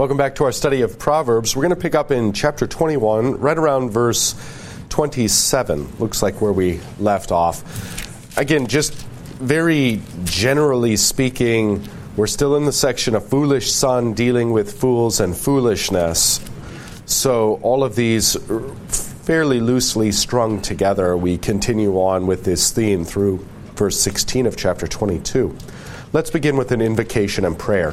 Welcome back to our study of Proverbs. We're going to pick up in chapter 21, right around verse 27. Looks like where we left off. Again, just very generally speaking, we're still in the section of foolish son dealing with fools and foolishness. So, all of these fairly loosely strung together, we continue on with this theme through verse 16 of chapter 22. Let's begin with an invocation and prayer.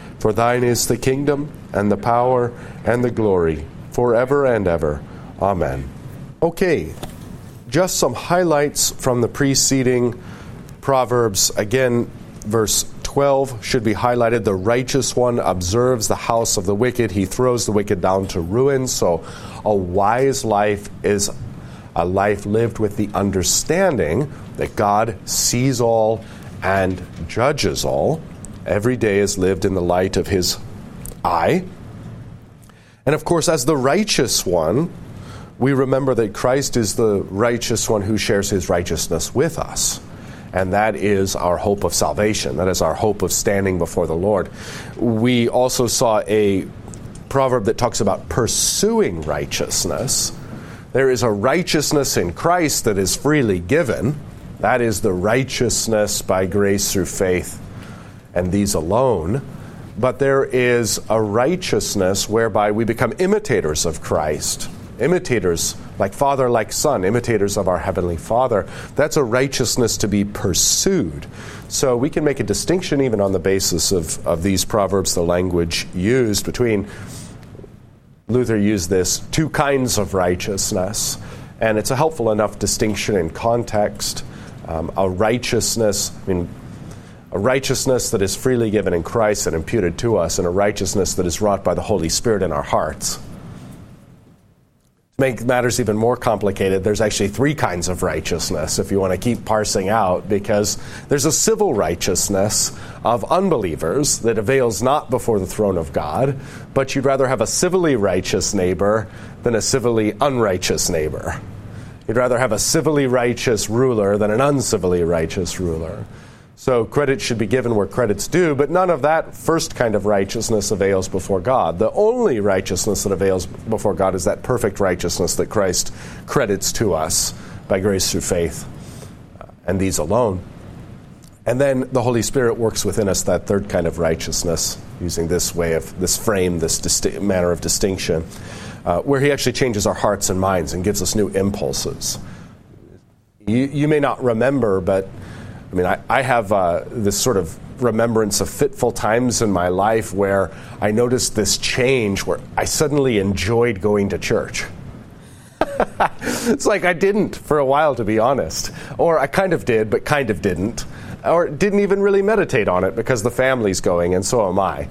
For thine is the kingdom, and the power, and the glory, forever and ever. Amen. Okay, just some highlights from the preceding Proverbs. Again, verse 12 should be highlighted. The righteous one observes the house of the wicked, he throws the wicked down to ruin. So, a wise life is a life lived with the understanding that God sees all and judges all. Every day is lived in the light of his eye. And of course, as the righteous one, we remember that Christ is the righteous one who shares his righteousness with us. And that is our hope of salvation. That is our hope of standing before the Lord. We also saw a proverb that talks about pursuing righteousness. There is a righteousness in Christ that is freely given. That is the righteousness by grace through faith and these alone, but there is a righteousness whereby we become imitators of Christ, imitators like Father, like Son, imitators of our Heavenly Father. That's a righteousness to be pursued. So we can make a distinction even on the basis of, of these proverbs, the language used between. Luther used this two kinds of righteousness, and it's a helpful enough distinction in context. Um, a righteousness, I mean, a righteousness that is freely given in Christ and imputed to us, and a righteousness that is wrought by the Holy Spirit in our hearts. To make matters even more complicated, there's actually three kinds of righteousness if you want to keep parsing out, because there's a civil righteousness of unbelievers that avails not before the throne of God, but you'd rather have a civilly righteous neighbor than a civilly unrighteous neighbor. You'd rather have a civilly righteous ruler than an uncivilly righteous ruler. So credit should be given where credit's due, but none of that first kind of righteousness avails before God. The only righteousness that avails before God is that perfect righteousness that Christ credits to us by grace through faith, uh, and these alone. And then the Holy Spirit works within us that third kind of righteousness, using this way of this frame, this disti- manner of distinction, uh, where He actually changes our hearts and minds and gives us new impulses. You, you may not remember, but I mean, I, I have uh, this sort of remembrance of fitful times in my life where I noticed this change where I suddenly enjoyed going to church. it's like I didn't for a while, to be honest. Or I kind of did, but kind of didn't. Or didn't even really meditate on it because the family's going and so am I.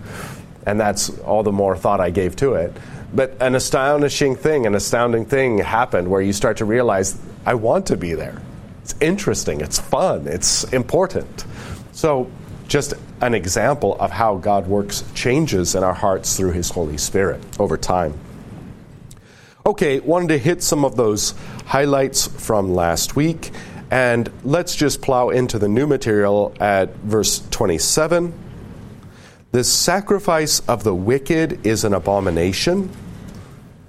And that's all the more thought I gave to it. But an astonishing thing, an astounding thing happened where you start to realize I want to be there. It's interesting, it's fun, it's important. So, just an example of how God works changes in our hearts through His Holy Spirit over time. Okay, wanted to hit some of those highlights from last week, and let's just plow into the new material at verse 27. The sacrifice of the wicked is an abomination.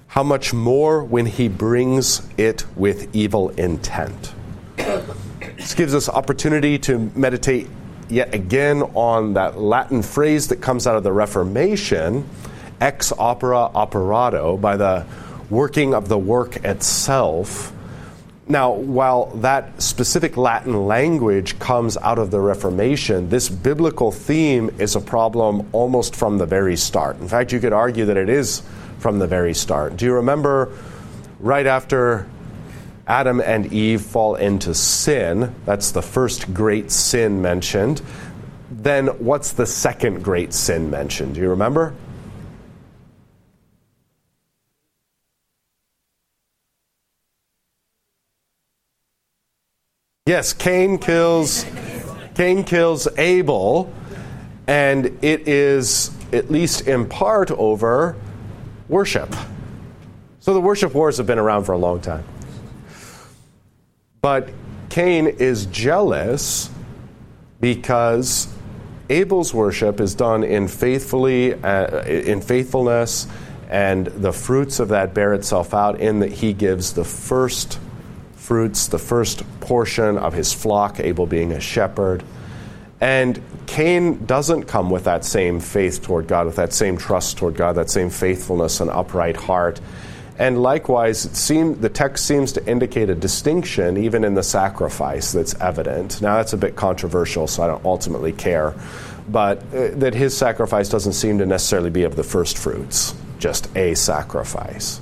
How much more when he brings it with evil intent? This gives us opportunity to meditate yet again on that Latin phrase that comes out of the Reformation, ex opere operato, by the working of the work itself. Now, while that specific Latin language comes out of the Reformation, this biblical theme is a problem almost from the very start. In fact, you could argue that it is from the very start. Do you remember right after Adam and Eve fall into sin. That's the first great sin mentioned. Then, what's the second great sin mentioned? Do you remember? Yes, Cain kills Cain kills Abel and it is at least in part over worship. So the worship wars have been around for a long time. But Cain is jealous because Abel's worship is done in faithfully uh, in faithfulness and the fruits of that bear itself out in that he gives the first fruits, the first portion of his flock, Abel being a shepherd. And Cain doesn't come with that same faith toward God, with that same trust toward God, that same faithfulness and upright heart. And likewise, seem, the text seems to indicate a distinction even in the sacrifice that's evident. Now, that's a bit controversial, so I don't ultimately care. But uh, that his sacrifice doesn't seem to necessarily be of the first fruits just a sacrifice.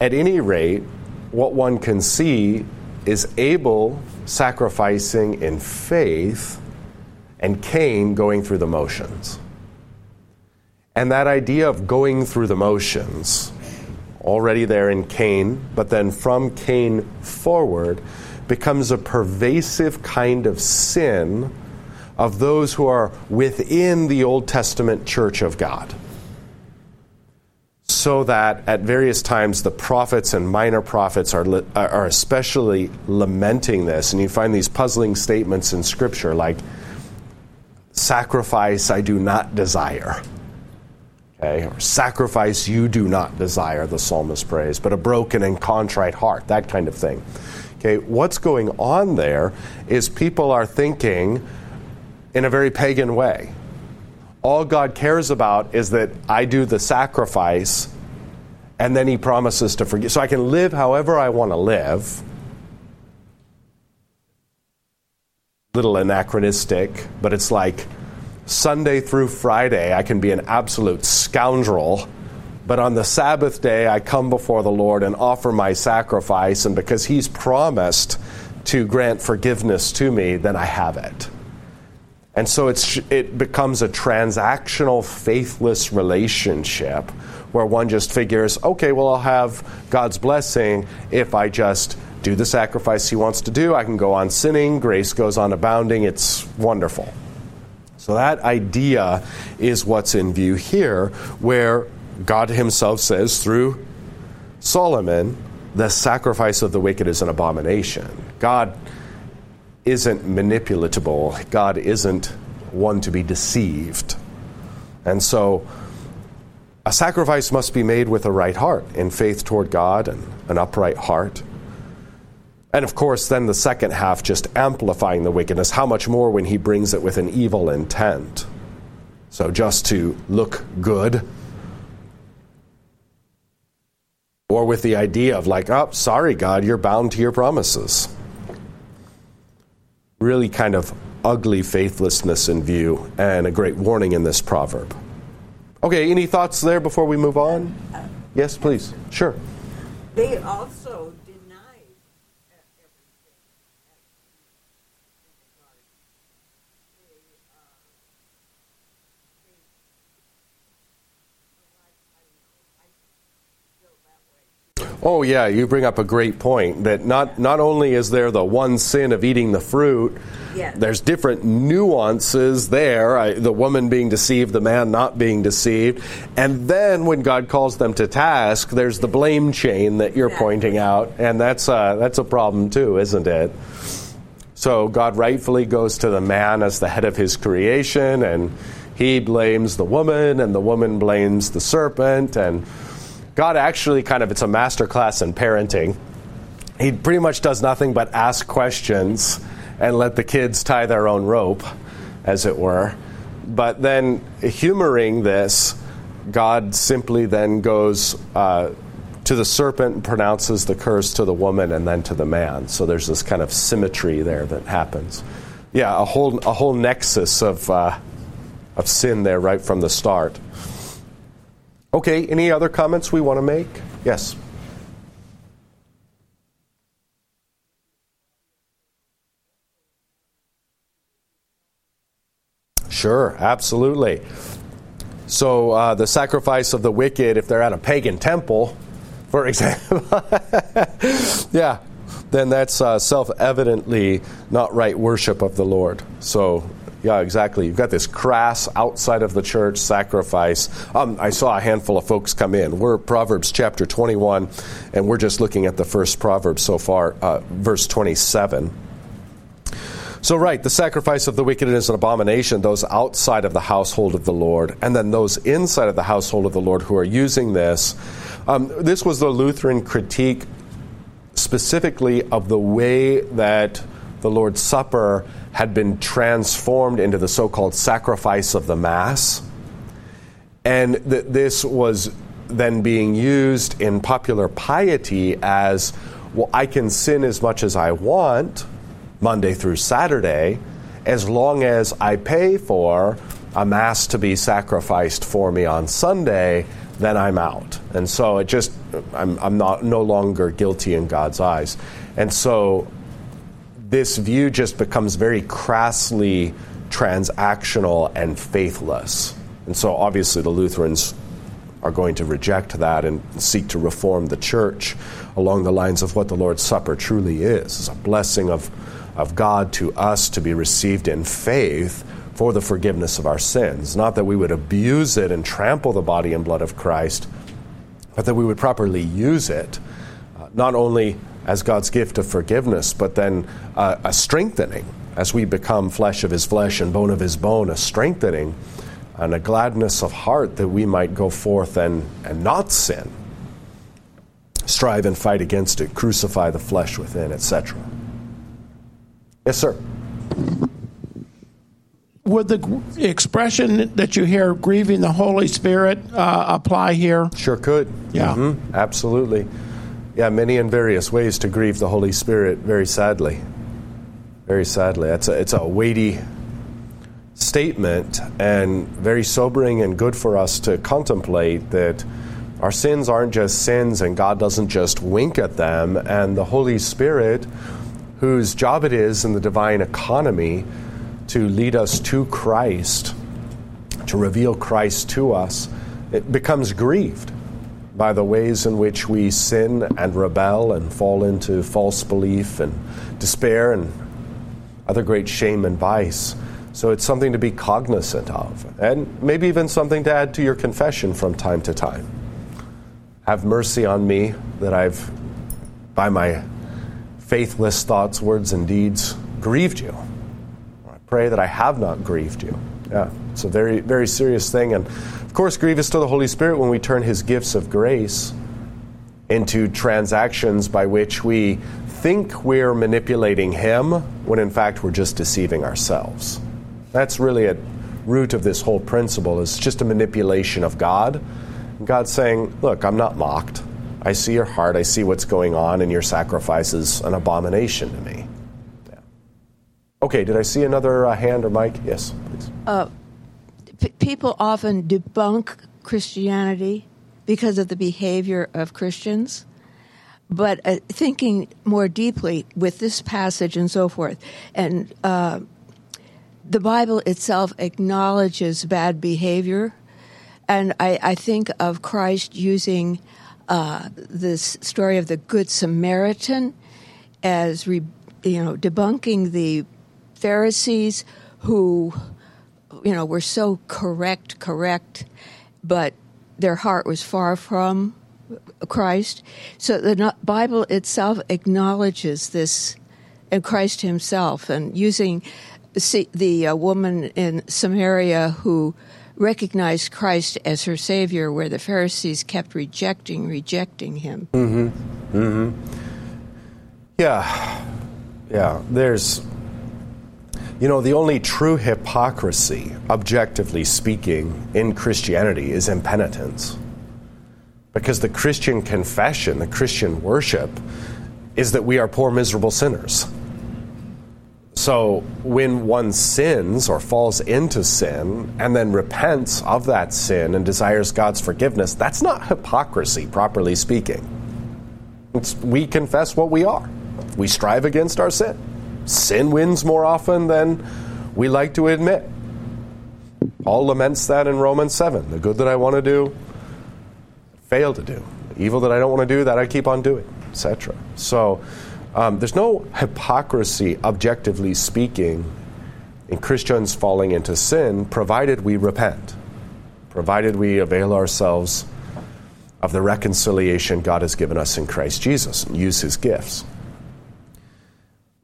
At any rate, what one can see is Abel sacrificing in faith and Cain going through the motions. And that idea of going through the motions, already there in Cain, but then from Cain forward, becomes a pervasive kind of sin of those who are within the Old Testament church of God. So that at various times the prophets and minor prophets are, are especially lamenting this. And you find these puzzling statements in Scripture like, sacrifice I do not desire. Okay, or sacrifice you do not desire, the psalmist prays, but a broken and contrite heart, that kind of thing. Okay, what's going on there is people are thinking, in a very pagan way. All God cares about is that I do the sacrifice and then He promises to forgive. So I can live however I want to live. Little anachronistic, but it's like Sunday through Friday, I can be an absolute scoundrel. But on the Sabbath day, I come before the Lord and offer my sacrifice. And because He's promised to grant forgiveness to me, then I have it. And so it's, it becomes a transactional, faithless relationship where one just figures, okay, well, I'll have God's blessing if I just do the sacrifice He wants to do. I can go on sinning, grace goes on abounding. It's wonderful. So that idea is what's in view here, where God Himself says through Solomon, the sacrifice of the wicked is an abomination. God isn't manipulatable, God isn't one to be deceived. And so a sacrifice must be made with a right heart, in faith toward God and an upright heart. And of course, then the second half, just amplifying the wickedness. How much more when he brings it with an evil intent? So just to look good. Or with the idea of, like, oh, sorry, God, you're bound to your promises really kind of ugly faithlessness in view and a great warning in this proverb. Okay, any thoughts there before we move on? Yes, please. Sure. They also Oh yeah, you bring up a great point that not not only is there the one sin of eating the fruit, yeah. there's different nuances there. I, the woman being deceived, the man not being deceived, and then when God calls them to task, there's the blame chain that you're pointing out, and that's a, that's a problem too, isn't it? So God rightfully goes to the man as the head of his creation, and he blames the woman, and the woman blames the serpent, and God actually kind of, it's a master class in parenting. He pretty much does nothing but ask questions and let the kids tie their own rope, as it were. But then, humoring this, God simply then goes uh, to the serpent and pronounces the curse to the woman and then to the man. So there's this kind of symmetry there that happens. Yeah, a whole, a whole nexus of, uh, of sin there right from the start. Okay, any other comments we want to make? Yes. Sure, absolutely. So, uh, the sacrifice of the wicked, if they're at a pagan temple, for example, yeah, then that's uh, self evidently not right worship of the Lord. So, yeah, exactly. You've got this crass outside of the church sacrifice. Um, I saw a handful of folks come in. We're Proverbs chapter 21, and we're just looking at the first proverb so far, uh, verse 27. So, right, the sacrifice of the wicked is an abomination, those outside of the household of the Lord, and then those inside of the household of the Lord who are using this. Um, this was the Lutheran critique specifically of the way that the Lord's Supper had been transformed into the so called sacrifice of the Mass. And that this was then being used in popular piety as well, I can sin as much as I want Monday through Saturday, as long as I pay for a Mass to be sacrificed for me on Sunday, then I'm out. And so it just, I'm, I'm not, no longer guilty in God's eyes. And so this view just becomes very crassly transactional and faithless. And so obviously the Lutherans are going to reject that and seek to reform the church along the lines of what the Lord's Supper truly is. It's a blessing of of God to us to be received in faith for the forgiveness of our sins. Not that we would abuse it and trample the body and blood of Christ, but that we would properly use it, uh, not only as God's gift of forgiveness, but then uh, a strengthening as we become flesh of his flesh and bone of his bone, a strengthening and a gladness of heart that we might go forth and, and not sin. Strive and fight against it, crucify the flesh within, etc. Yes, sir. Would the expression that you hear, grieving the Holy Spirit, uh, apply here? Sure could. Yeah. Mm-hmm. Absolutely. Yeah, many and various ways to grieve the Holy Spirit, very sadly. Very sadly. It's a, it's a weighty statement and very sobering and good for us to contemplate that our sins aren't just sins and God doesn't just wink at them, and the Holy Spirit whose job it is in the divine economy to lead us to Christ, to reveal Christ to us, it becomes grieved by the ways in which we sin and rebel and fall into false belief and despair and other great shame and vice. So it's something to be cognizant of, and maybe even something to add to your confession from time to time. Have mercy on me that I've, by my faithless thoughts, words, and deeds grieved you. I pray that I have not grieved you. Yeah, it's a very, very serious thing. And course, grievous to the Holy Spirit when we turn his gifts of grace into transactions by which we think we're manipulating him when in fact we're just deceiving ourselves. That's really at root of this whole principle is just a manipulation of God. God saying, "Look, I'm not mocked. I see your heart. I see what's going on, and your sacrifice is an abomination to me. Okay, did I see another uh, hand or mic? Yes, please. Uh, p- people often debunk Christianity because of the behavior of Christians. But uh, thinking more deeply with this passage and so forth, and uh, the Bible itself acknowledges bad behavior. And I, I think of Christ using uh, this story of the Good Samaritan as re, you know debunking the Pharisees who you know were so correct, correct, but their heart was far from Christ. So the Bible itself acknowledges this, and Christ Himself, and using the uh, woman in Samaria who recognized Christ as her Savior, where the Pharisees kept rejecting, rejecting him. Mm-hmm. Mm-hmm. Yeah. Yeah. There's, you know, the only true hypocrisy, objectively speaking, in Christianity is impenitence. Because the Christian confession, the Christian worship, is that we are poor, miserable sinners. So when one sins or falls into sin and then repents of that sin and desires God's forgiveness, that's not hypocrisy, properly speaking. It's, we confess what we are. We strive against our sin. Sin wins more often than we like to admit. Paul laments that in Romans 7. The good that I want to do, fail to do. The evil that I don't want to do, that I keep on doing, etc. So, Um, there's no hypocrisy, objectively speaking, in Christians falling into sin, provided we repent, provided we avail ourselves of the reconciliation God has given us in Christ Jesus and use his gifts.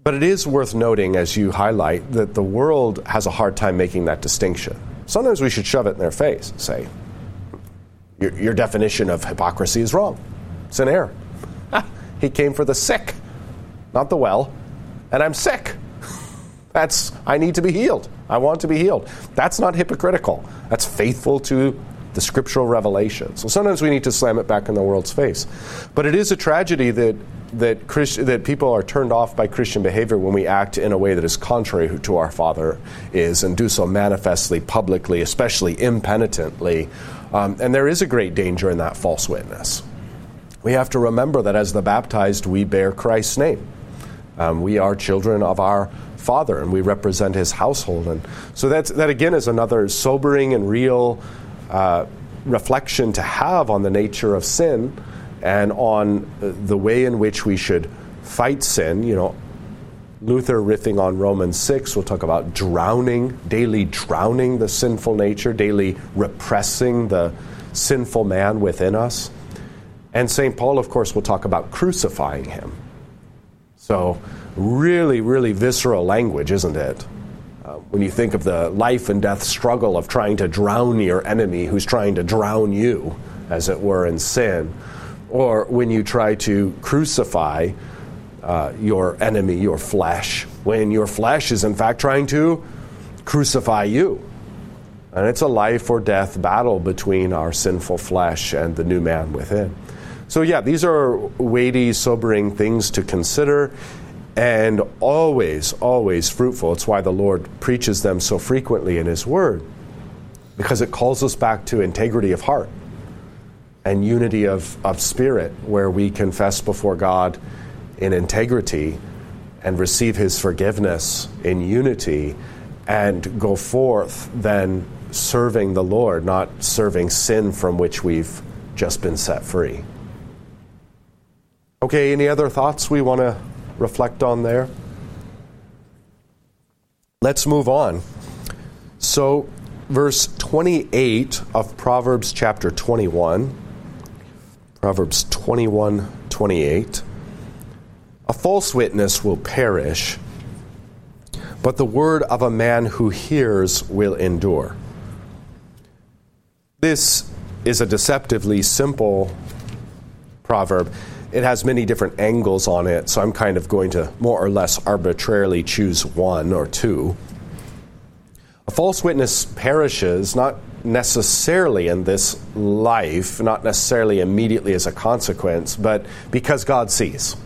But it is worth noting, as you highlight, that the world has a hard time making that distinction. Sometimes we should shove it in their face, say, your, your definition of hypocrisy is wrong. It's an error. he came for the sick, not the well, and I'm sick. That's, I need to be healed. I want to be healed. That's not hypocritical. That's faithful to the scriptural revelation. So sometimes we need to slam it back in the world's face. But it is a tragedy that that Christ, that people are turned off by Christian behavior when we act in a way that is contrary to our Father is, and do so manifestly, publicly, especially impenitently. Um, and there is a great danger in that false witness. We have to remember that as the baptized, we bear Christ's name. Um, we are children of our Father, and we represent His household. And so that's, that again is another sobering and real uh, reflection to have on the nature of sin and on the way in which we should fight sin. You know, Luther riffing on Romans 6 will talk about drowning, daily drowning the sinful nature, daily repressing the sinful man within us. And St. Paul, of course, will talk about crucifying him. So, really, really visceral language, isn't it? Uh, when you think of the life and death struggle of trying to drown your enemy who's trying to drown you, as it were, in sin, or when you try to crucify uh, your enemy, your flesh, when your flesh is in fact trying to crucify you. And it's a life or death battle between our sinful flesh and the new man within. So, yeah, these are weighty, sobering things to consider and always, always fruitful. It's why the Lord preaches them so frequently in His Word, because it calls us back to integrity of heart and unity of, of spirit, where we confess before God in integrity and receive His forgiveness in unity and go forth then serving the Lord, not serving sin from which we've just been set free. Okay, any other thoughts we want to reflect on there? Let's move on. So, verse 28 of Proverbs chapter 21, Proverbs 21 28. A false witness will perish, but the word of a man who hears will endure. This is a deceptively simple proverb it has many different angles on it, so I'm kind of going to more or less arbitrarily choose one or two. A false witness perishes not necessarily in this life, not necessarily immediately as a consequence, but because God sees.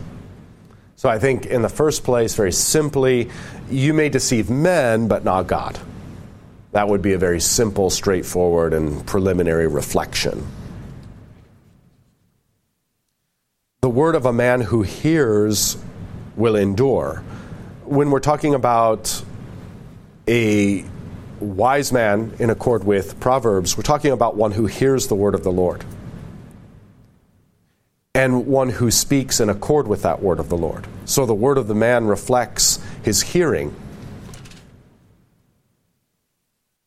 So I think, in the first place, very simply, you may deceive men, but not God. That would be a very simple, straightforward, and preliminary reflection. the word of a man who hears will endure. When we're talking about a wise man in accord with Proverbs, we're talking about one who hears the word of the Lord and one who speaks in accord with that word of the Lord. So the word of the man reflects his hearing.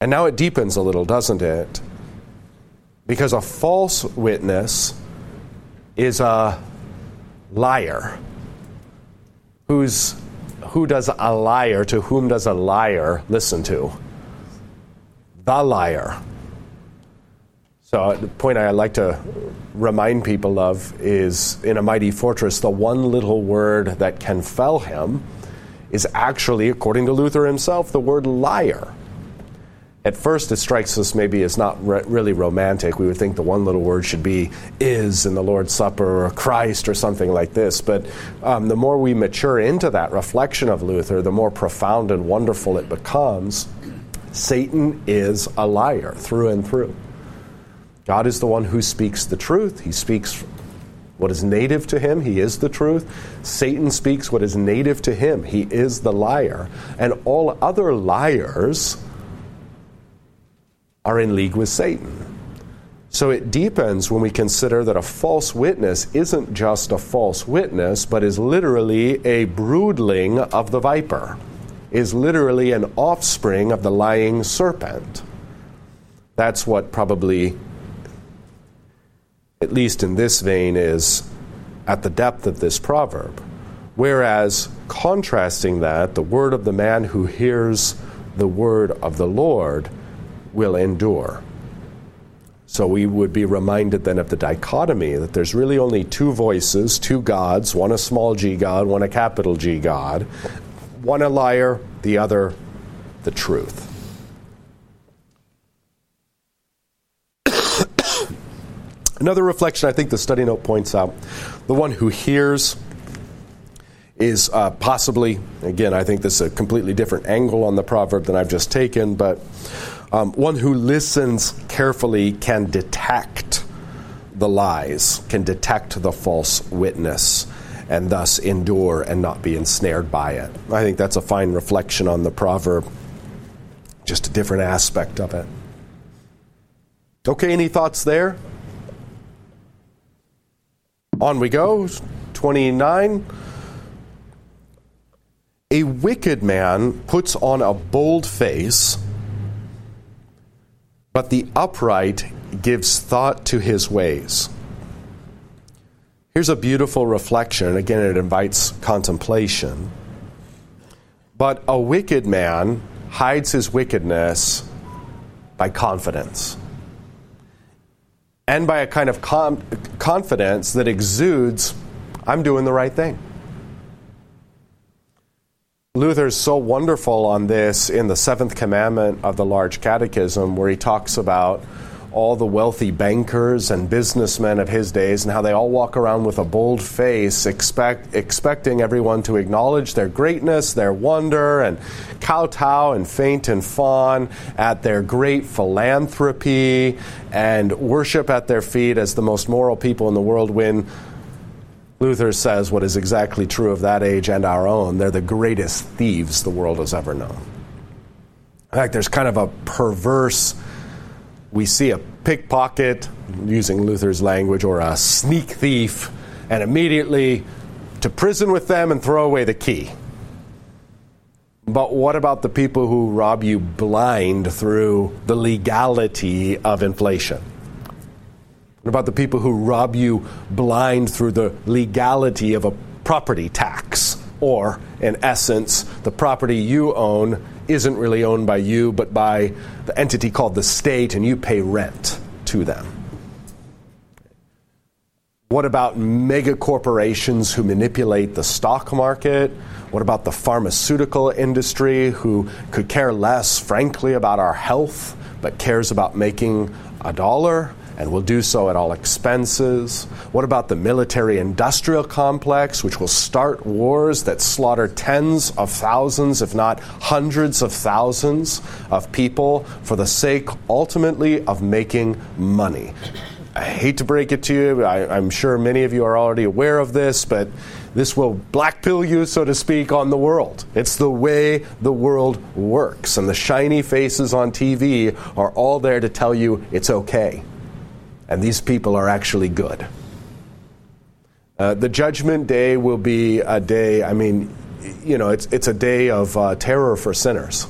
And now it deepens a little, doesn't it? Because a false witness is a liar. Who's, who does a liar, to whom does a liar listen to? The liar. So, the point I like to remind people of is in a mighty fortress, the one little word that can fell him is actually, according to Luther himself, the word liar at first it strikes us maybe as not re- really romantic. We would think the one little word should be is in the Lord's Supper or Christ or something like this. But um, the more we mature into that reflection of Luther, the more profound and wonderful it becomes. Satan is a liar through and through. God is the one who speaks the truth. He speaks what is native to him. He is the truth. Satan speaks what is native to him. He is the liar. And all other liars are in league with Satan. So it deepens when we consider that a false witness isn't just a false witness, but is literally a broodling of the viper, is literally an offspring of the lying serpent. That's what probably, at least in this vein, is at the depth of this proverb. Whereas, contrasting that, the word of the man who hears the word of the Lord will endure. So we would be reminded then of the dichotomy that there's really only two voices, two gods, one a small g God, one a capital G God, one a liar, the other the truth. Another reflection I think the study note points out the one who hears is uh, possibly, again, I think this is a completely different angle on the proverb than I've just taken, but um, one who listens carefully can detect the lies, can detect the false witness, and thus endure and not be ensnared by it. I think that's a fine reflection on the proverb, just a different aspect of it. Okay, any thoughts there? On we go. 29. A wicked man puts on a bold face, but the upright gives thought to his ways. Here's a beautiful reflection. Again, it invites contemplation. But a wicked man hides his wickedness by confidence and by a kind of com- confidence that exudes, I'm doing the right thing. Luther's so wonderful on this in the seventh commandment of the Large Catechism, where he talks about all the wealthy bankers and businessmen of his days and how they all walk around with a bold face, expect, expecting everyone to acknowledge their greatness, their wonder, and kowtow and faint and fawn at their great philanthropy and worship at their feet as the most moral people in the world when Luther says what is exactly true of that age and our own. They're the greatest thieves the world has ever known. In fact, there's kind of a perverse, we see a pickpocket, using Luther's language, or a sneak thief, and immediately to prison with them and throw away the key. But what about the people who rob you blind through the legality of inflation? What about the people who rob you blind through the legality of a property tax? Or, in essence, the property you own isn't really owned by you, but by the entity called the state, and you pay rent to them. What about mega corporations who manipulate the stock market? What about the pharmaceutical industry who could care less, frankly, about our health, but cares about making a dollar? And will do so at all expenses? What about the military industrial complex, which will start wars that slaughter tens of thousands, if not hundreds of thousands, of people for the sake ultimately of making money? I hate to break it to you, I, am sure many of you are already aware of this, but this will blackpill you, so to speak, on the world. It's the way the world works, and the shiny faces on TV are all there to tell you it's okay and these people are actually good. Uh, the judgment day will be a day, I mean, you know, it's, it's a day of uh, terror for sinners.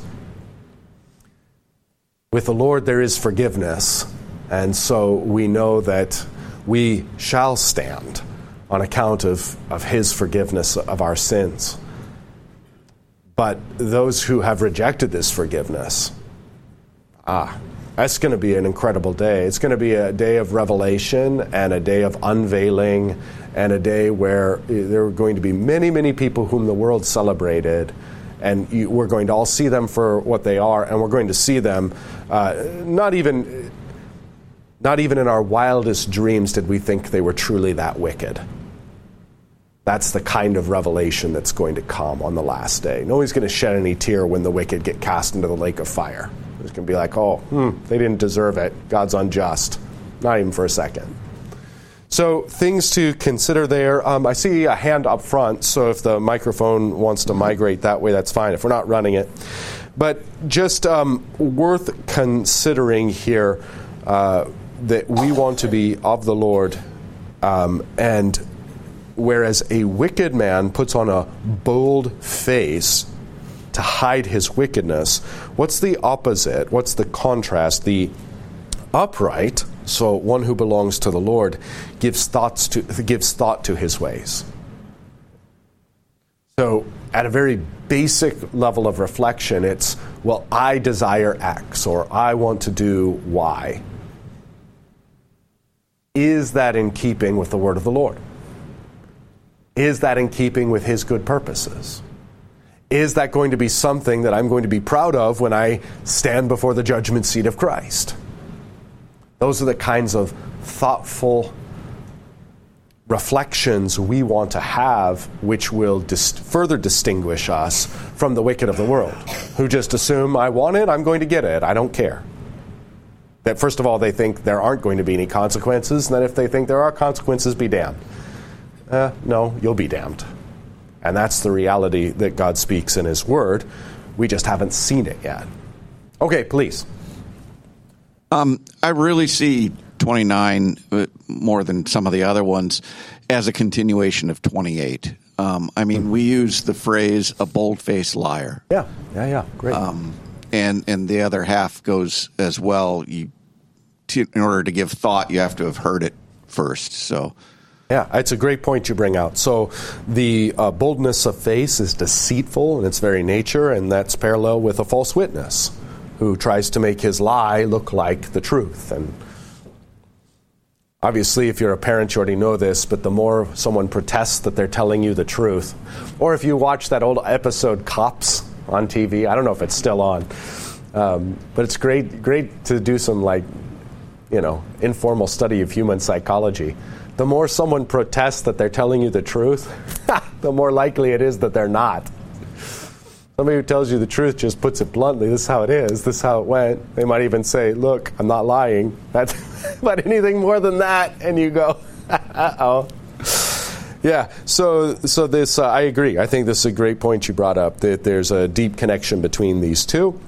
With the Lord, there is forgiveness, and so we know that we shall stand on account of, of His forgiveness of our sins. But those who have rejected this forgiveness, ah, that's going to be an incredible day. It's going to be a day of revelation and a day of unveiling and a day where there are going to be many, many people whom the world celebrated. And you, we're going to all see them for what they are, and we're going to see them uh, not even not even in our wildest dreams did we think they were truly that wicked. That's the kind of revelation that's going to come on the last day. Nobody's going to shed any tear when the wicked get cast into the lake of fire. It's going to be like, oh, hmm, they didn't deserve it. God's unjust. Not even for a second. So, things to consider there. Um, I see a hand up front, so if the microphone wants to migrate that way, that's fine, if we're not running it. But just um, worth considering here uh, that we want to be of the Lord, um, and whereas a wicked man puts on a bold face to hide his wickedness, what's the opposite? What's the contrast? The upright, so one who belongs to the Lord, gives thoughts to gives thought to his ways. So, at a very basic level of reflection, it's, well, I desire X or I want to do Y. Is that in keeping with the word of the Lord? Is that in keeping with his good purposes? Is that going to be something that I'm going to be proud of when I stand before the judgment seat of Christ? Those are the kinds of thoughtful reflections we want to have, which will dis- further distinguish us from the wicked of the world, who just assume, I want it, I'm going to get it, I don't care. That first of all, they think there aren't going to be any consequences, and that if they think there are consequences, be damned. Uh, no, you'll be damned. And that's the reality that God speaks in His Word. We just haven't seen it yet. Okay, please. Um, I really see 29 uh, more than some of the other ones as a continuation of 28. Um, I mean, we use the phrase "a bold-faced liar." Yeah, yeah, yeah. Great. Um, and and the other half goes as well. You, to, in order to give thought, you have to have heard it first. So. Yeah, it's a great point you bring out. So, the uh, boldness of face is deceitful in its very nature, and that's parallel with a false witness who tries to make his lie look like the truth. And Obviously, if you're a parent, you already know this, but the more someone protests that they're telling you the truth, or if you watch that old episode Cops on TV, I don't know if it's still on, um, but it's great, great to do some like, you know, informal study of human psychology. The more someone protests that they're telling you the truth, the more likely it is that they're not. Somebody who tells you the truth just puts it bluntly. This is how it is. This is how it went. They might even say, "Look, I'm not lying." That's, but anything more than that, and you go, "Uh oh." Yeah. So, so this uh, I agree. I think this is a great point you brought up. That there's a deep connection between these two.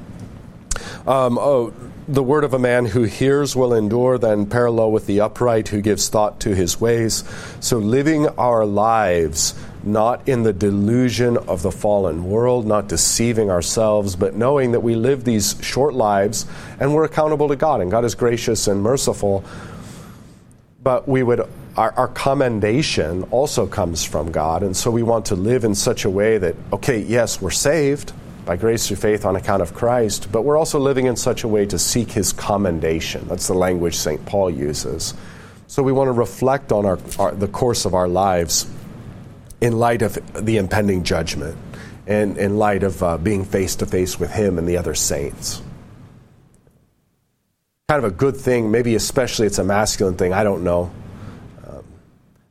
Um, oh, the word of a man who hears will endure, then parallel with the upright who gives thought to his ways. So, living our lives not in the delusion of the fallen world, not deceiving ourselves, but knowing that we live these short lives and we're accountable to God, and God is gracious and merciful. But we would our, our, commendation also comes from God, and so we want to live in such a way that, okay, yes, we're saved by grace through faith on account of Christ, but we're also living in such a way to seek His commendation. That's the language St. Paul uses. So we want to reflect on our, our the course of our lives in light of the impending judgment and in light of uh, being face to face with Him and the other saints. Kind of a good thing, maybe especially it's a masculine thing, I don't know. Um,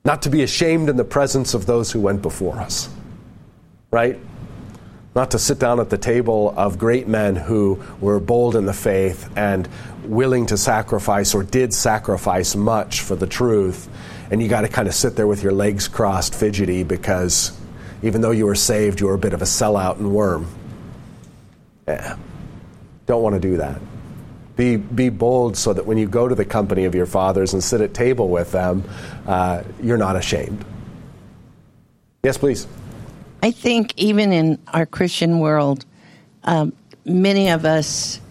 not to be ashamed in the presence of those who went before us, right? Not to sit down at the table of great men who were bold in the faith and willing to sacrifice or did sacrifice much for the truth and you got to kind of sit there with your legs crossed, fidgety, because even though you were saved, you were a bit of a sellout and worm. Yeah. Don't want to do that. Be, be bold so that when you go to the company of your fathers and sit at table with them, uh, you're not ashamed. Yes, please. I think even in our Christian world, um, many of us,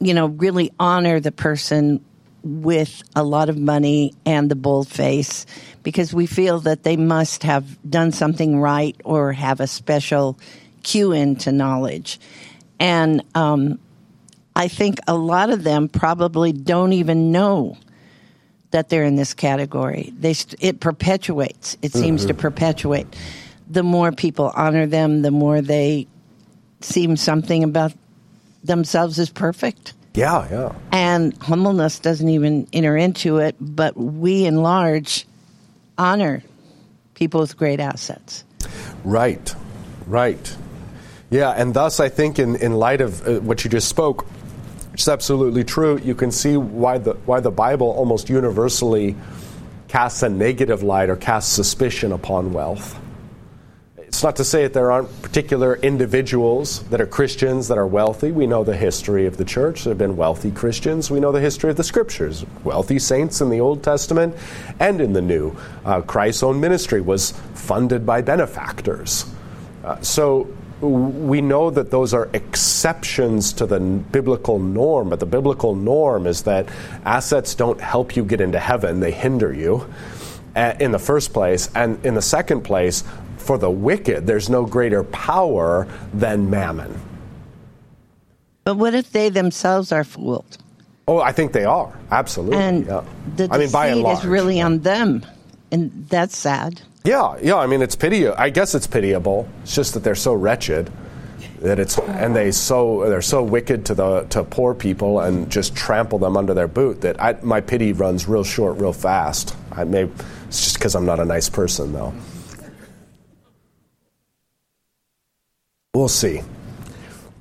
you know, really honor the person with a lot of money and the bold face because we feel that they must have done something right or have a special cue into knowledge. And um, I think a lot of them probably don't even know that they're in this category. They st- it perpetuates. It seems mm-hmm. to perpetuate. The more people honor them, the more they seem something about themselves as perfect. Yeah, yeah. And humbleness doesn't even enter into it, but we in large honor people with great assets. Right, right. Yeah, and thus I think in, in light of uh, what you just spoke, which is absolutely true, you can see why the, why the Bible almost universally casts a negative light or casts suspicion upon wealth It's not to say that there aren't particular individuals that are Christians that are wealthy. We know the history of the church. There have been wealthy Christians. We know the history of the scriptures. Wealthy saints in the Old Testament and in the New. Uh, Christ's own ministry was funded by benefactors. Uh, so we know that those are exceptions to the biblical norm, but the biblical norm is that assets don't help you get into heaven, they hinder you uh, in the first place. And in the second place, for the wicked, there's no greater power than mammon. But what if they themselves are fooled? Oh, I think they are absolutely. And yeah. the I mean, by and large, is really on them, and that's sad. Yeah, yeah. I mean, it's pity. I guess it's pitiable. It's just that they're so wretched that it's and they so they're so wicked to the to poor people and just trample them under their boot that I, my pity runs real short, real fast. I may it's just because I'm not a nice person, though. We'll see.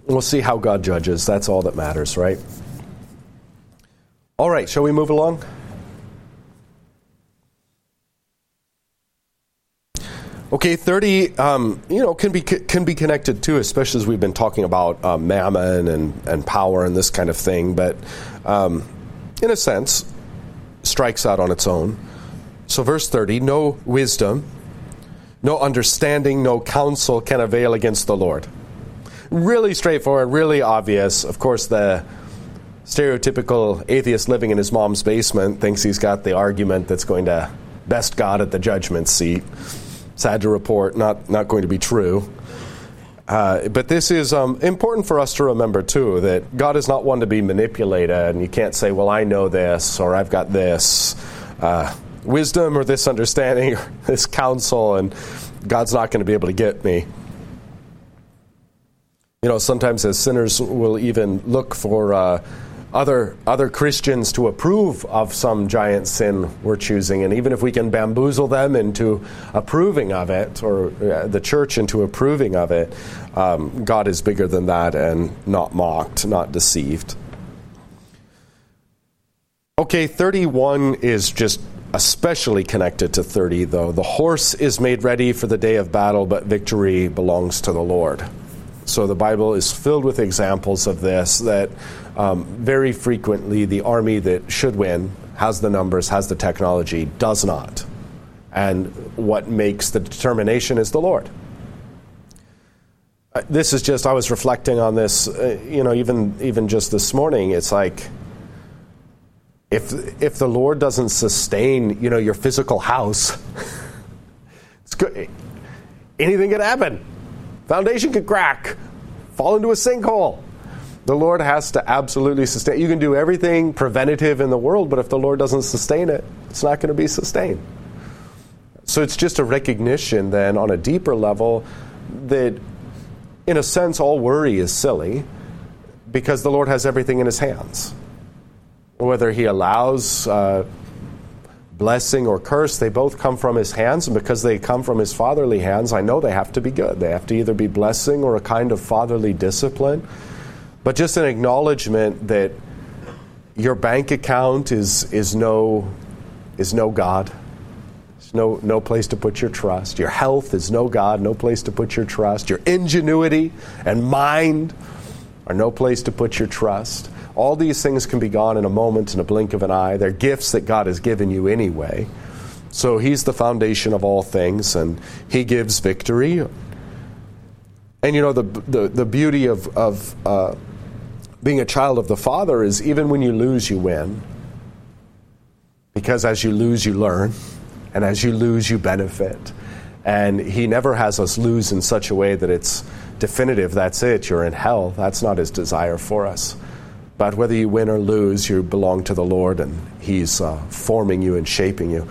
We'll see how God judges. That's all that matters, right? All right, shall we move along? Okay, thirty, um, you know, can be can be connected too, especially as we've been talking about uh, mammon and and power and this kind of thing. But um, in a sense, strikes out on its own. So, verse thirty: No wisdom, no understanding, no counsel can avail against the Lord. Really straightforward, really obvious. Of course, the stereotypical atheist living in his mom's basement thinks he's got the argument that's going to best God at the judgment seat. Sad to report, not, not going to be true. Uh, but this is um, important for us to remember, too, that God is not one to be manipulated, and you can't say, well, I know this, or I've got this uh, wisdom, or this understanding, or this counsel, and God's not going to be able to get me. You know, sometimes as sinners, we'll even look for uh, other, other Christians to approve of some giant sin we're choosing. And even if we can bamboozle them into approving of it, or uh, the church into approving of it, um, God is bigger than that and not mocked, not deceived. Okay, 31 is just especially connected to 30, though. The horse is made ready for the day of battle, but victory belongs to the Lord. So the Bible is filled with examples of this that um, very frequently the army that should win, has the numbers, has the technology, does not. And what makes the determination is the Lord. Uh, this is just, I was reflecting on this, uh, you know, even, even just this morning. It's like, if, if the Lord doesn't sustain, you know, your physical house, it's good. Anything could happen. Foundation could crack, fall into a sinkhole. The Lord has to absolutely sustain. You can do everything preventative in the world, but if the Lord doesn't sustain it, it's not going to be sustained. So it's just a recognition then on a deeper level that, in a sense, all worry is silly because the Lord has everything in his hands. Whether he allows uh, blessing or curse, they both come from his hands, and because they come from his fatherly hands, I know they have to be good. They have to either be blessing or a kind of fatherly discipline but just an acknowledgement that your bank account is, is, no, is no God. No, no place to put your trust. Your health is no God, no place to put your trust. Your ingenuity and mind are no place to put your trust. All these things can be gone in a moment, in a blink of an eye. They're gifts that God has given you anyway. So He's the foundation of all things, and He gives victory. And you know, the, the, the beauty of, of uh, being a child of the Father is even when you lose, you win. Because as you lose, you learn. And as you lose, you benefit. And He never has us lose in such a way that it's definitive. That's it. You're in hell. That's not His desire for us. But whether you win or lose, you belong to the Lord, and He's uh, forming you and shaping you.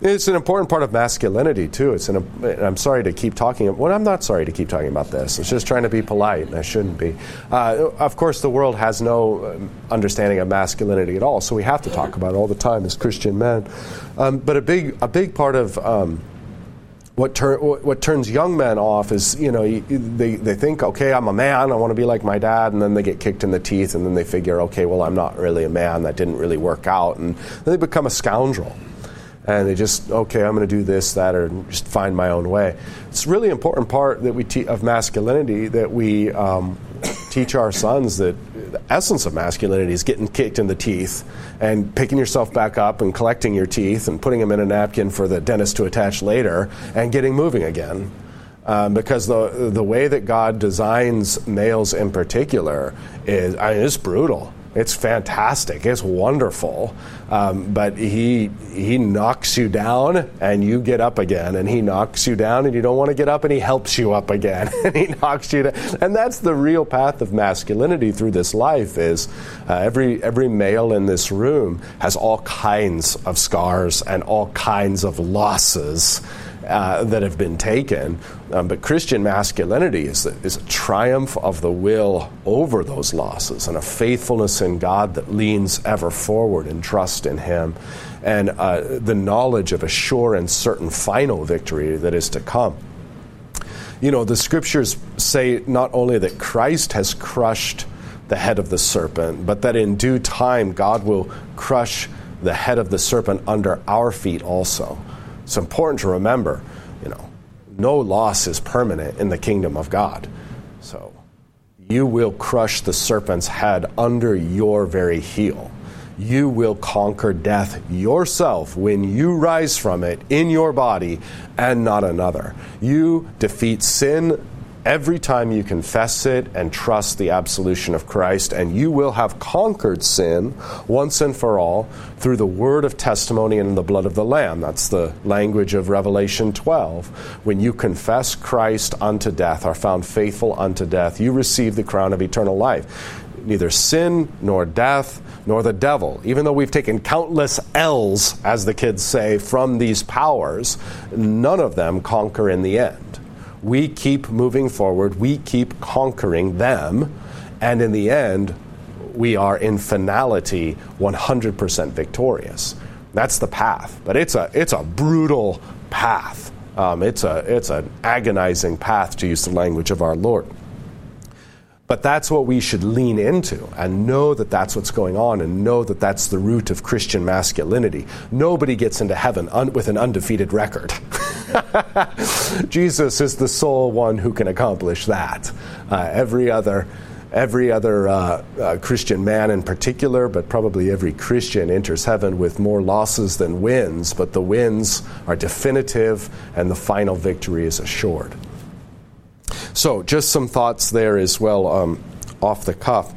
It's an important part of masculinity too. It's an, I'm sorry to keep talking. Well, I'm not sorry to keep talking about this. It's just trying to be polite, and I shouldn't be. Uh, of course, the world has no um, understanding of masculinity at all, so we have to talk about it all the time as Christian men. Um, but a big, a big part of um, what, tur- what turns young men off is, you know, they, they think, okay, I'm a man, I want to be like my dad, and then they get kicked in the teeth, and then they figure, okay, well, I'm not really a man, that didn't really work out, and they become a scoundrel. And they just okay i'm going to do this that or just find my own way. It's a really important part that we te- of masculinity that we um, teach our sons that the essence of masculinity is getting kicked in the teeth and picking yourself back up and collecting your teeth and putting them in a napkin for the dentist to attach later and getting moving again um, because the the way that God designs males in particular is I mean, it's brutal. It's fantastic. It's wonderful. Um, but he he knocks you down and you get up again, and he knocks you down and you don't want to get up, and he helps you up again, and he knocks you down. And that's the real path of masculinity through this life. Is uh, every every male in this room has all kinds of scars and all kinds of losses uh, that have been taken. Um, but Christian masculinity is a, is a triumph of the will over those losses and a faithfulness in God that leans ever forward and trust in Him and uh, the knowledge of a sure and certain final victory that is to come. You know, the scriptures say not only that Christ has crushed the head of the serpent, but that in due time God will crush the head of the serpent under our feet also. It's important to remember, you know, no loss is permanent in the kingdom of God. So you will crush the serpent's head under your very heel. You will conquer death yourself when you rise from it in your body and not another. You defeat sin every time you confess it and trust the absolution of Christ, and you will have conquered sin once and for all through the word of testimony and the blood of the Lamb. That's the language of Revelation 12. When you confess Christ unto death, are found faithful unto death, you receive the crown of eternal life. Neither sin nor death nor the devil, even though we've taken countless L's, as the kids say, from these powers, none of them conquer in the end we keep moving forward, we keep conquering them, and in the end, we are in finality 100% victorious. That's the path, but it's a it's a brutal path. Um, it's a it's an agonizing path to use the language of our Lord. But that's what we should lean into and know that that's what's going on and know that that's the root of Christian masculinity. Nobody gets into heaven un- with an undefeated record. Jesus is the sole one who can accomplish that. Uh, every other every other uh, uh, Christian man in particular, but probably every Christian enters heaven with more losses than wins, but the wins are definitive and the final victory is assured. So, just some thoughts there as well um, off the cuff.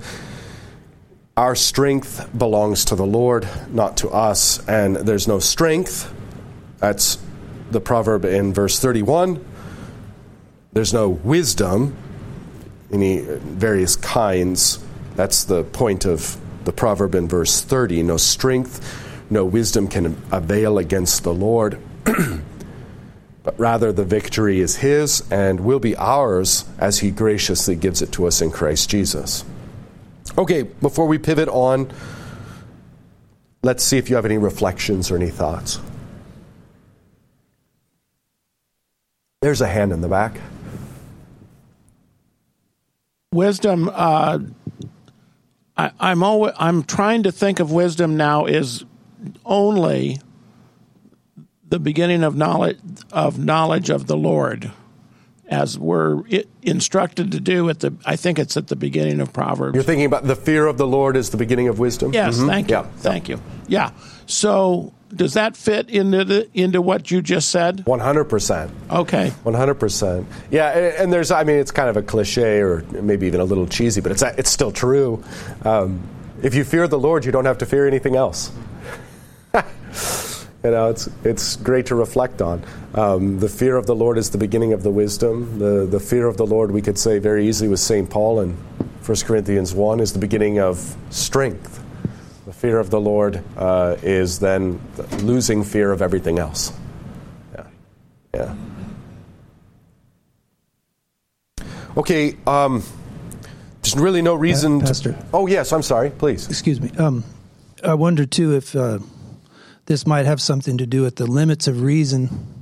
Our strength belongs to the Lord, not to us, and there's no strength. That's the proverb in verse 31. There's no wisdom, any various kinds. That's the point of the proverb in verse 30. No strength, no wisdom can avail against the Lord. but rather the victory is His and will be ours as He graciously gives it to us in Christ Jesus. Okay, before we pivot on, let's see if you have any reflections or any thoughts. There's a hand in the back. Wisdom. Uh, I, I'm always, I'm trying to think of wisdom now is only the beginning of knowledge of knowledge of the Lord, as we're instructed to do at the. I think it's at the beginning of Proverbs. You're thinking about the fear of the Lord is the beginning of wisdom. Yes, mm-hmm. thank you, yeah. thank you. Yeah. So does that fit into the, into what you just said? One hundred percent. Okay. One hundred percent. Yeah, and, and, there's I mean it's kind of a cliche or maybe even a little cheesy, but it's it's still true. Um, if you fear the Lord, you don't have to fear anything else. you know, it's it's great to reflect on. Um, the fear of the Lord is the beginning of the wisdom. The the fear of the Lord, we could say very easily with Saint Paul in 1 Corinthians one, is the beginning of strength. Fear of the Lord uh, is then losing fear of everything else. Yeah. Yeah. Okay. Um, there's really no reason Pastor. to. Oh, yes. I'm sorry. Please. Excuse me. Um, I wonder, too, if uh, this might have something to do with the limits of reason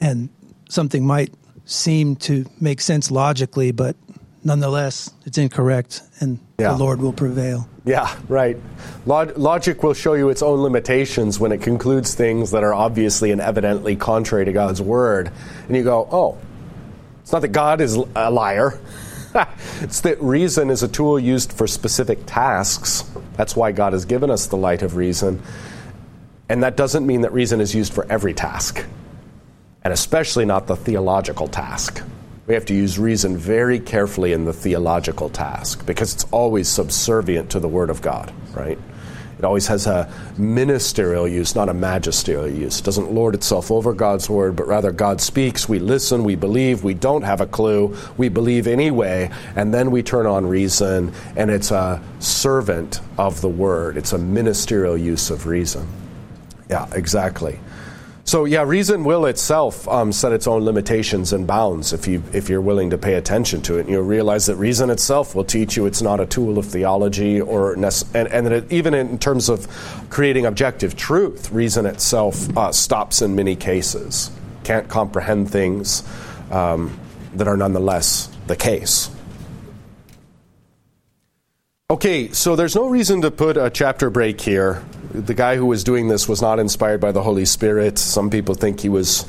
and something might seem to make sense logically, but nonetheless, it's incorrect, and Yeah. the Lord will prevail. Yeah, right. Log- logic will show you its own limitations when it concludes things that are obviously and evidently contrary to God's word. And you go, oh, it's not that God is a liar. it's that reason is a tool used for specific tasks. That's why God has given us the light of reason. And that doesn't mean that reason is used for every task, and especially not the theological task. We have to use reason very carefully in the theological task because it's always subservient to the Word of God, right? It always has a ministerial use, not a magisterial use. It doesn't lord itself over God's Word, but rather God speaks, we listen, we believe, we don't have a clue, we believe anyway, and then we turn on reason, and it's a servant of the Word. It's a ministerial use of reason. Yeah, exactly. So yeah, reason will itself um, set its own limitations and bounds if you if you're willing to pay attention to it. And you'll realize that reason itself will teach you it's not a tool of theology or nece- and and that it, even in terms of creating objective truth, reason itself uh, stops in many cases. Can't comprehend things um, that are nonetheless the case. Okay, so there's no reason to put a chapter break here. The guy who was doing this was not inspired by the Holy Spirit. Some people think he was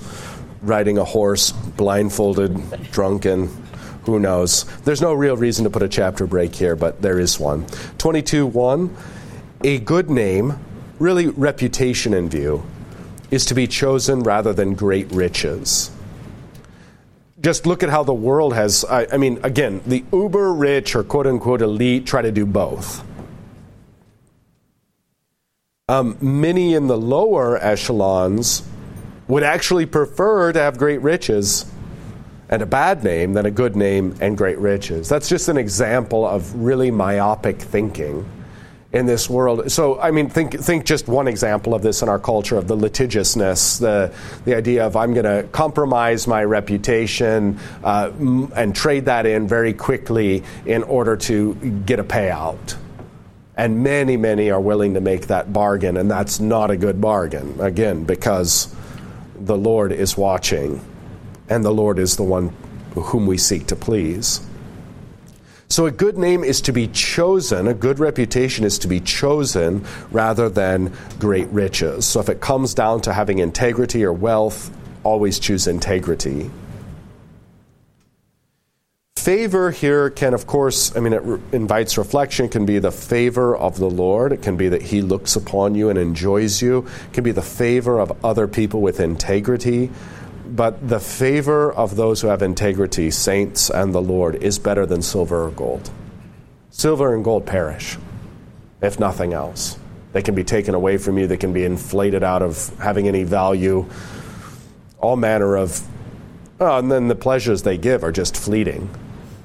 riding a horse, blindfolded, drunken. Who knows? There's no real reason to put a chapter break here, but there is one. 22 1. A good name, really reputation in view, is to be chosen rather than great riches just look at how the world has. I, I, mean, again, the uber rich or quote unquote elite try to do both. Um, many in the lower echelons would actually prefer to have great riches and a bad name than a good name and great riches. That's just an example of really myopic thinking in this world. So, I mean, think think just one example of this in our culture of the litigiousness, the the idea of I'm going to compromise my reputation uh, and trade that in very quickly in order to get a payout. And many, many are willing to make that bargain, and that's not a good bargain. Again, because the Lord is watching, and the Lord is the one whom we seek to please. So, a good name is to be chosen, a good reputation is to be chosen rather than great riches. So, if it comes down to having integrity or wealth, always choose integrity. Favor here can, of course, I mean, it re- invites reflection. It can be the favor of the Lord. It can be that He looks upon you and enjoys you. It can be the favor of other people with integrity but the favor of those who have integrity, saints and the Lord, is better than silver or gold. Silver and gold perish, if nothing else. They can be taken away from you, they can be inflated out of having any value. All manner of. Oh, and then the pleasures they give are just fleeting.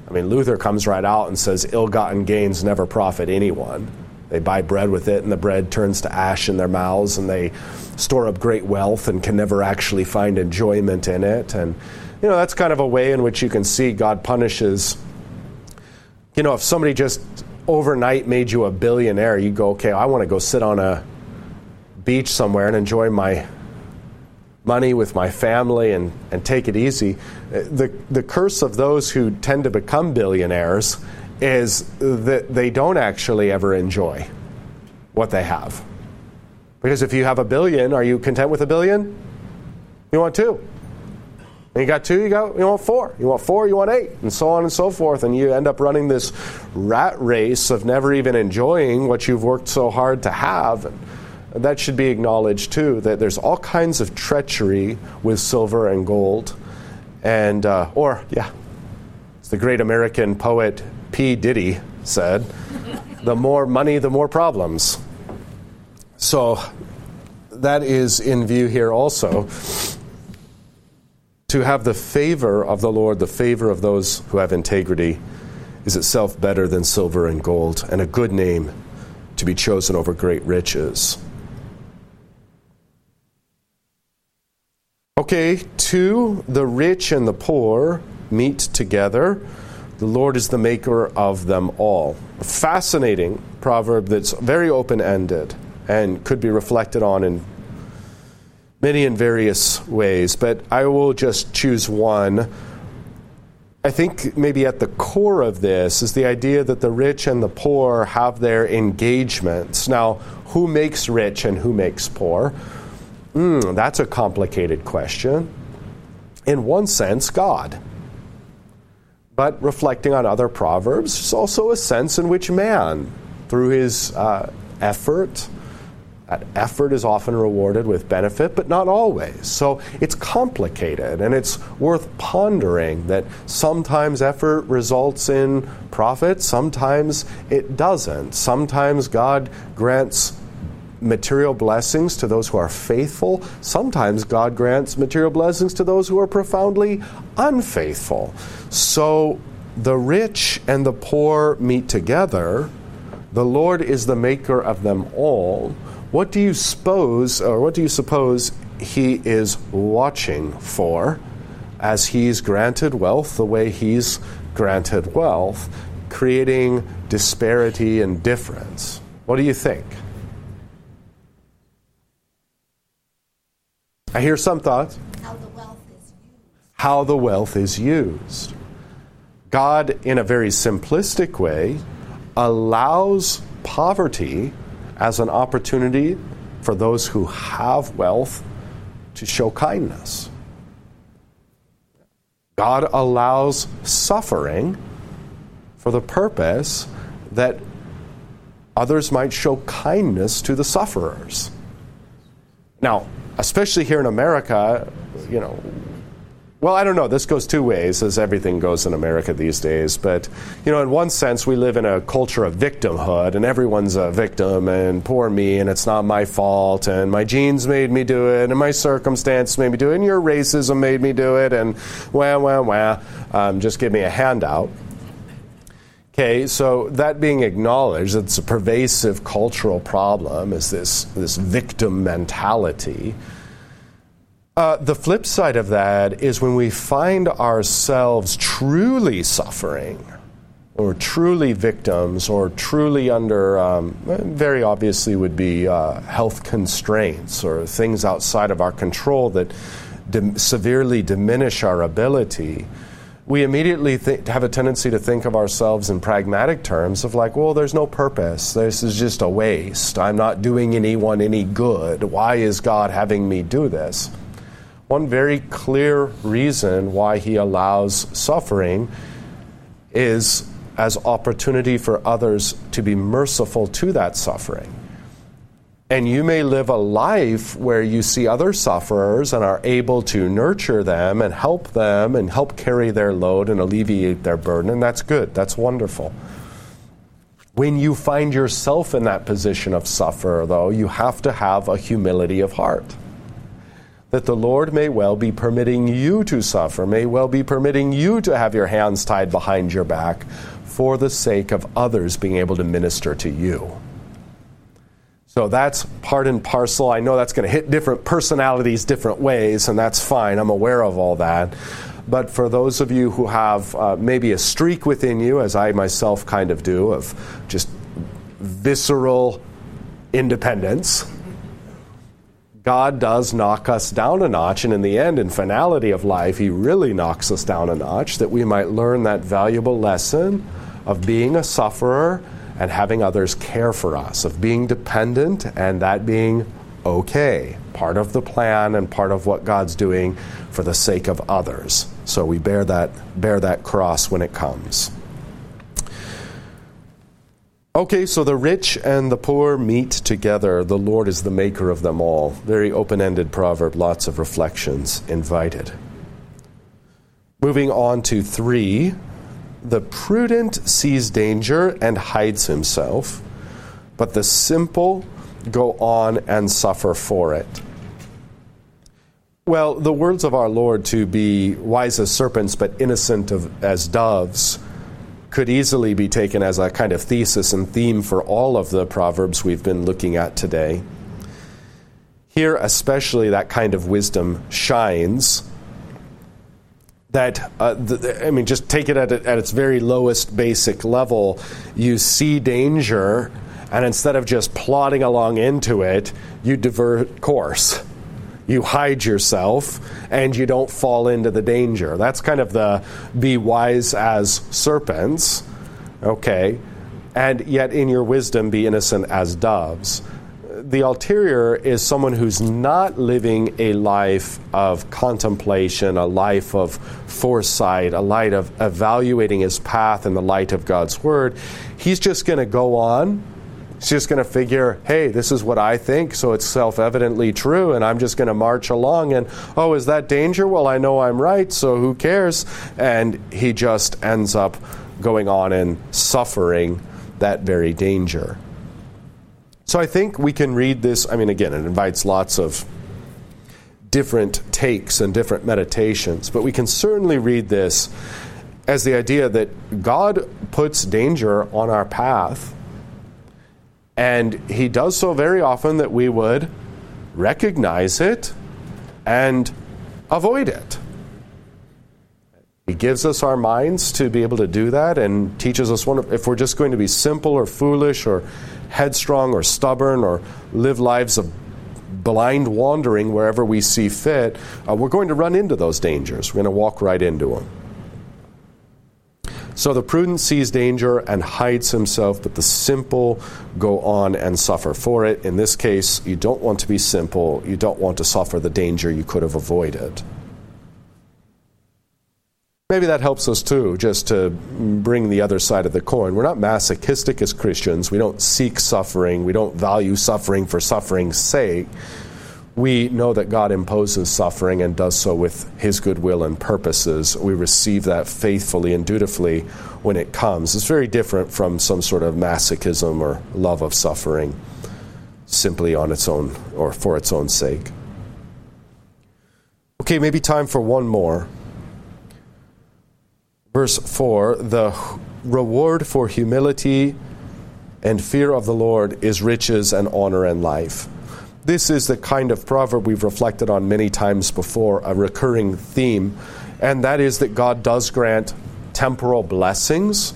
I mean, Luther comes right out and says, ill gotten gains never profit anyone. They buy bread with it, and the bread turns to ash in their mouths, and they store up great wealth and can never actually find enjoyment in it. And, you know, that's kind of a way in which you can see God punishes. You know, if somebody just overnight made you a billionaire, you go, okay, I want to go sit on a beach somewhere and enjoy my money with my family and, and take it easy. Uh, the, the curse of those who tend to become billionaires is that they don't actually ever enjoy what they have. Because if you have a billion, are you content with a billion? You want two. And you got two, you got you want four. You want four, you want eight, and so on and so forth. And you end up running this rat race of never even enjoying what you've worked so hard to have. And that should be acknowledged too. That there's all kinds of treachery with silver and gold, and uh, or yeah, it's the great American poet P. Diddy said, "The more money, the more problems." So that is in view here also. To have the favor of the Lord, the favor of those who have integrity, is itself better than silver and gold, and a good name to be chosen over great riches. Okay, two, the rich and the poor meet together. The Lord is the maker of them all. A fascinating proverb that's very open ended and could be reflected on in many and various ways, but I will just choose one. I think maybe at the core of this is the idea that the rich and the poor have their engagements. Now, who makes rich and who makes poor? Mm, that's a complicated question. In one sense, God. But reflecting on other proverbs, there's also a sense in which man, through his uh, effort, that effort is often rewarded with benefit, but not always. So it's complicated, and it's worth pondering that sometimes effort results in profit, sometimes it doesn't. Sometimes God grants material blessings to those who are faithful, sometimes God grants material blessings to those who are profoundly unfaithful. So the rich and the poor meet together. The Lord is the maker of them all what do you suppose, or what do you suppose he is watching for as he's granted wealth the way he's granted wealth, creating disparity and difference? What do you think? I hear some thoughts. How the wealth is used. How the wealth is used. God, in a very simplistic way, allows poverty as an opportunity for those who have wealth to show kindness. God allows suffering for the purpose that others might show kindness to the sufferers. Now, especially here in America, you know, well, I don't know. This goes two ways, as everything goes in America these days. But, you know, in one sense, we live in a culture of victimhood, and everyone's a victim, and poor me, and it's not my fault, and my genes made me do it, and my circumstance made me do it, and your racism made me do it, and wah, wah, wah. Um, just give me a handout. Okay, so that being acknowledged, it's a pervasive cultural problem, is this, this victim mentality. Uh, the flip side of that is when we find ourselves truly suffering, or truly victims, or truly under, um, very obviously, would be uh, health constraints or things outside of our control that severely diminish our ability. We immediately th- have a tendency to think of ourselves in pragmatic terms of like, well, there's no purpose. This is just a waste. I'm not doing anyone any good. Why is God having me do this? One very clear reason why he allows suffering is as opportunity for others to be merciful to that suffering. And you may live a life where you see other sufferers and are able to nurture them and help them and help carry their load and alleviate their burden, and that's good. That's wonderful. When you find yourself in that position of sufferer, though, you have to have a humility of heart that the Lord may well be permitting you to suffer, may well be permitting you to have your hands tied behind your back for the sake of others being able to minister to you. So that's part and parcel. I know that's going to hit different personalities different ways, and that's fine. I'm aware of all that. But for those of you who have uh, maybe a streak within you, as I myself kind of do, of just visceral independence, God does knock us down a notch, and in the end, in finality of life, He really knocks us down a notch that we might learn that valuable lesson of being a sufferer and having others care for us, of being dependent and that being okay, part of the plan and part of what God's doing for the sake of others. So we bear that bear that cross when it comes. Okay, so the rich and the poor meet together. The Lord is the maker of them all. Very open ended proverb, lots of reflections invited. Moving on to three. The prudent sees danger and hides himself, but the simple go on and suffer for it. Well, the words of our Lord to be wise as serpents but innocent of, as doves could easily be taken as a kind of thesis and theme for all of the Proverbs we've been looking at today. Here, especially, that kind of wisdom shines. That, uh, I mean, just take it at, at its very lowest basic level. You see danger, and instead of just plodding along into it, you divert course You hide yourself and you don't fall into the danger. That's kind of the be wise as serpents. Okay. And yet in your wisdom be innocent as doves the ulterior is someone who's not living a life of contemplation, a life of foresight, a light of evaluating his path in the light of God's word. He's just going to go on. He's just going to figure, hey, this is what I think, so it's self evidently true, and I'm just going to march along. And, oh, is that danger? Well, I know I'm right, so who cares? And he just ends up going on and suffering that very danger. So I think we can read this. I mean, again, it invites lots of different takes and different meditations, but we can certainly read this as the idea that God puts danger on our path, and He does so very often that we would recognize it and avoid it. He gives us our minds to be able to do that and teaches us one, if we're just going to be simple or foolish or headstrong or stubborn or live lives of blind wandering wherever we see fit, uh, we're going to run into those dangers. We're going to walk right into them. So the prudent sees danger and hides himself, but the simple go on and suffer for it. In this case, you don't want to be simple. You don't want to suffer the danger you could have avoided. Maybe that helps us too, just to bring the other side of the coin. We're not masochistic as Christians. We don't seek suffering. We don't value suffering for suffering's sake. We know that God imposes suffering and does so with His goodwill and purposes. We receive that faithfully and dutifully when it comes. It's very different from some sort of masochism or love of suffering simply on its own or for its own sake. Okay, maybe time for one more. Verse 4 The reward for humility and fear of the Lord is riches and honor and life. This is the kind of proverb we've reflected on many times before, a recurring theme, and that is that God does grant temporal blessings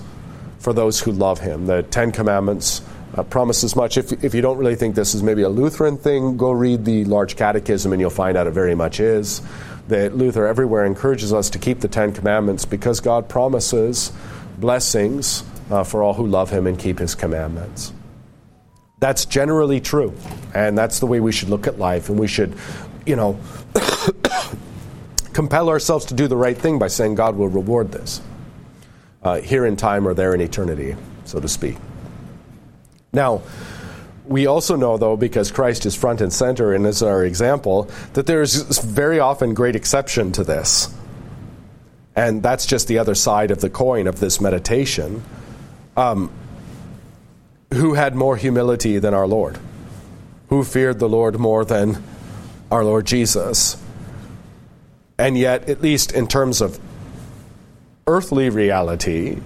for those who love Him. The Ten Commandments uh, promise as much. If, if you don't really think this is maybe a Lutheran thing, go read the Large Catechism and you'll find out it very much is that Luther everywhere encourages us to keep the Ten Commandments because God promises blessings uh, for all who love Him and keep His commandments. That's generally true, and that's the way we should look at life, and we should, you know, compel ourselves to do the right thing by saying God will reward this uh, here in time or there in eternity, so to speak. Now, we also know, though, because Christ is front and center and is our example, that there is very often great exception to this. And that's just the other side of the coin of this meditation. Um, who had more humility than our Lord? Who feared the Lord more than our Lord Jesus? And yet, at least in terms of earthly reality,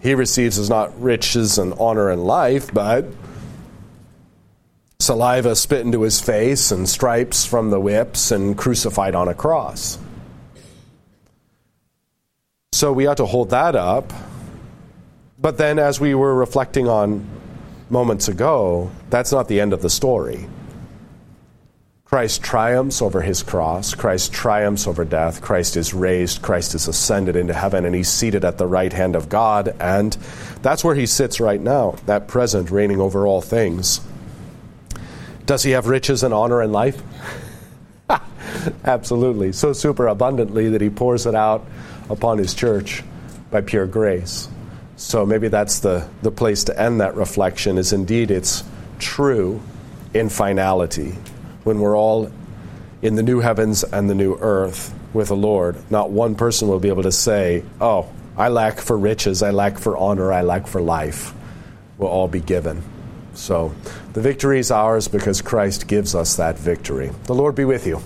he receives as not riches and honor and life, but saliva spit into his face and stripes from the whips and crucified on a cross. So we ought to hold that up. But then, as we were reflecting on moments ago, that's not the end of the story. Christ triumphs over his cross. Christ triumphs over death. Christ is raised. Christ is ascended into heaven, and he's seated at the right hand of God. And that's where he sits right now, that present, reigning over all things. Does he have riches and honor and life? Absolutely. So super abundantly that he pours it out upon his church by pure grace. So maybe that's the, the place to end that reflection is indeed it's true in finality. When we're all in the new heavens and the new earth with the Lord, not one person will be able to say, Oh, I lack for riches, I lack for honor, I lack for life. Will all be given. So the victory is ours because Christ gives us that victory. The Lord be with you.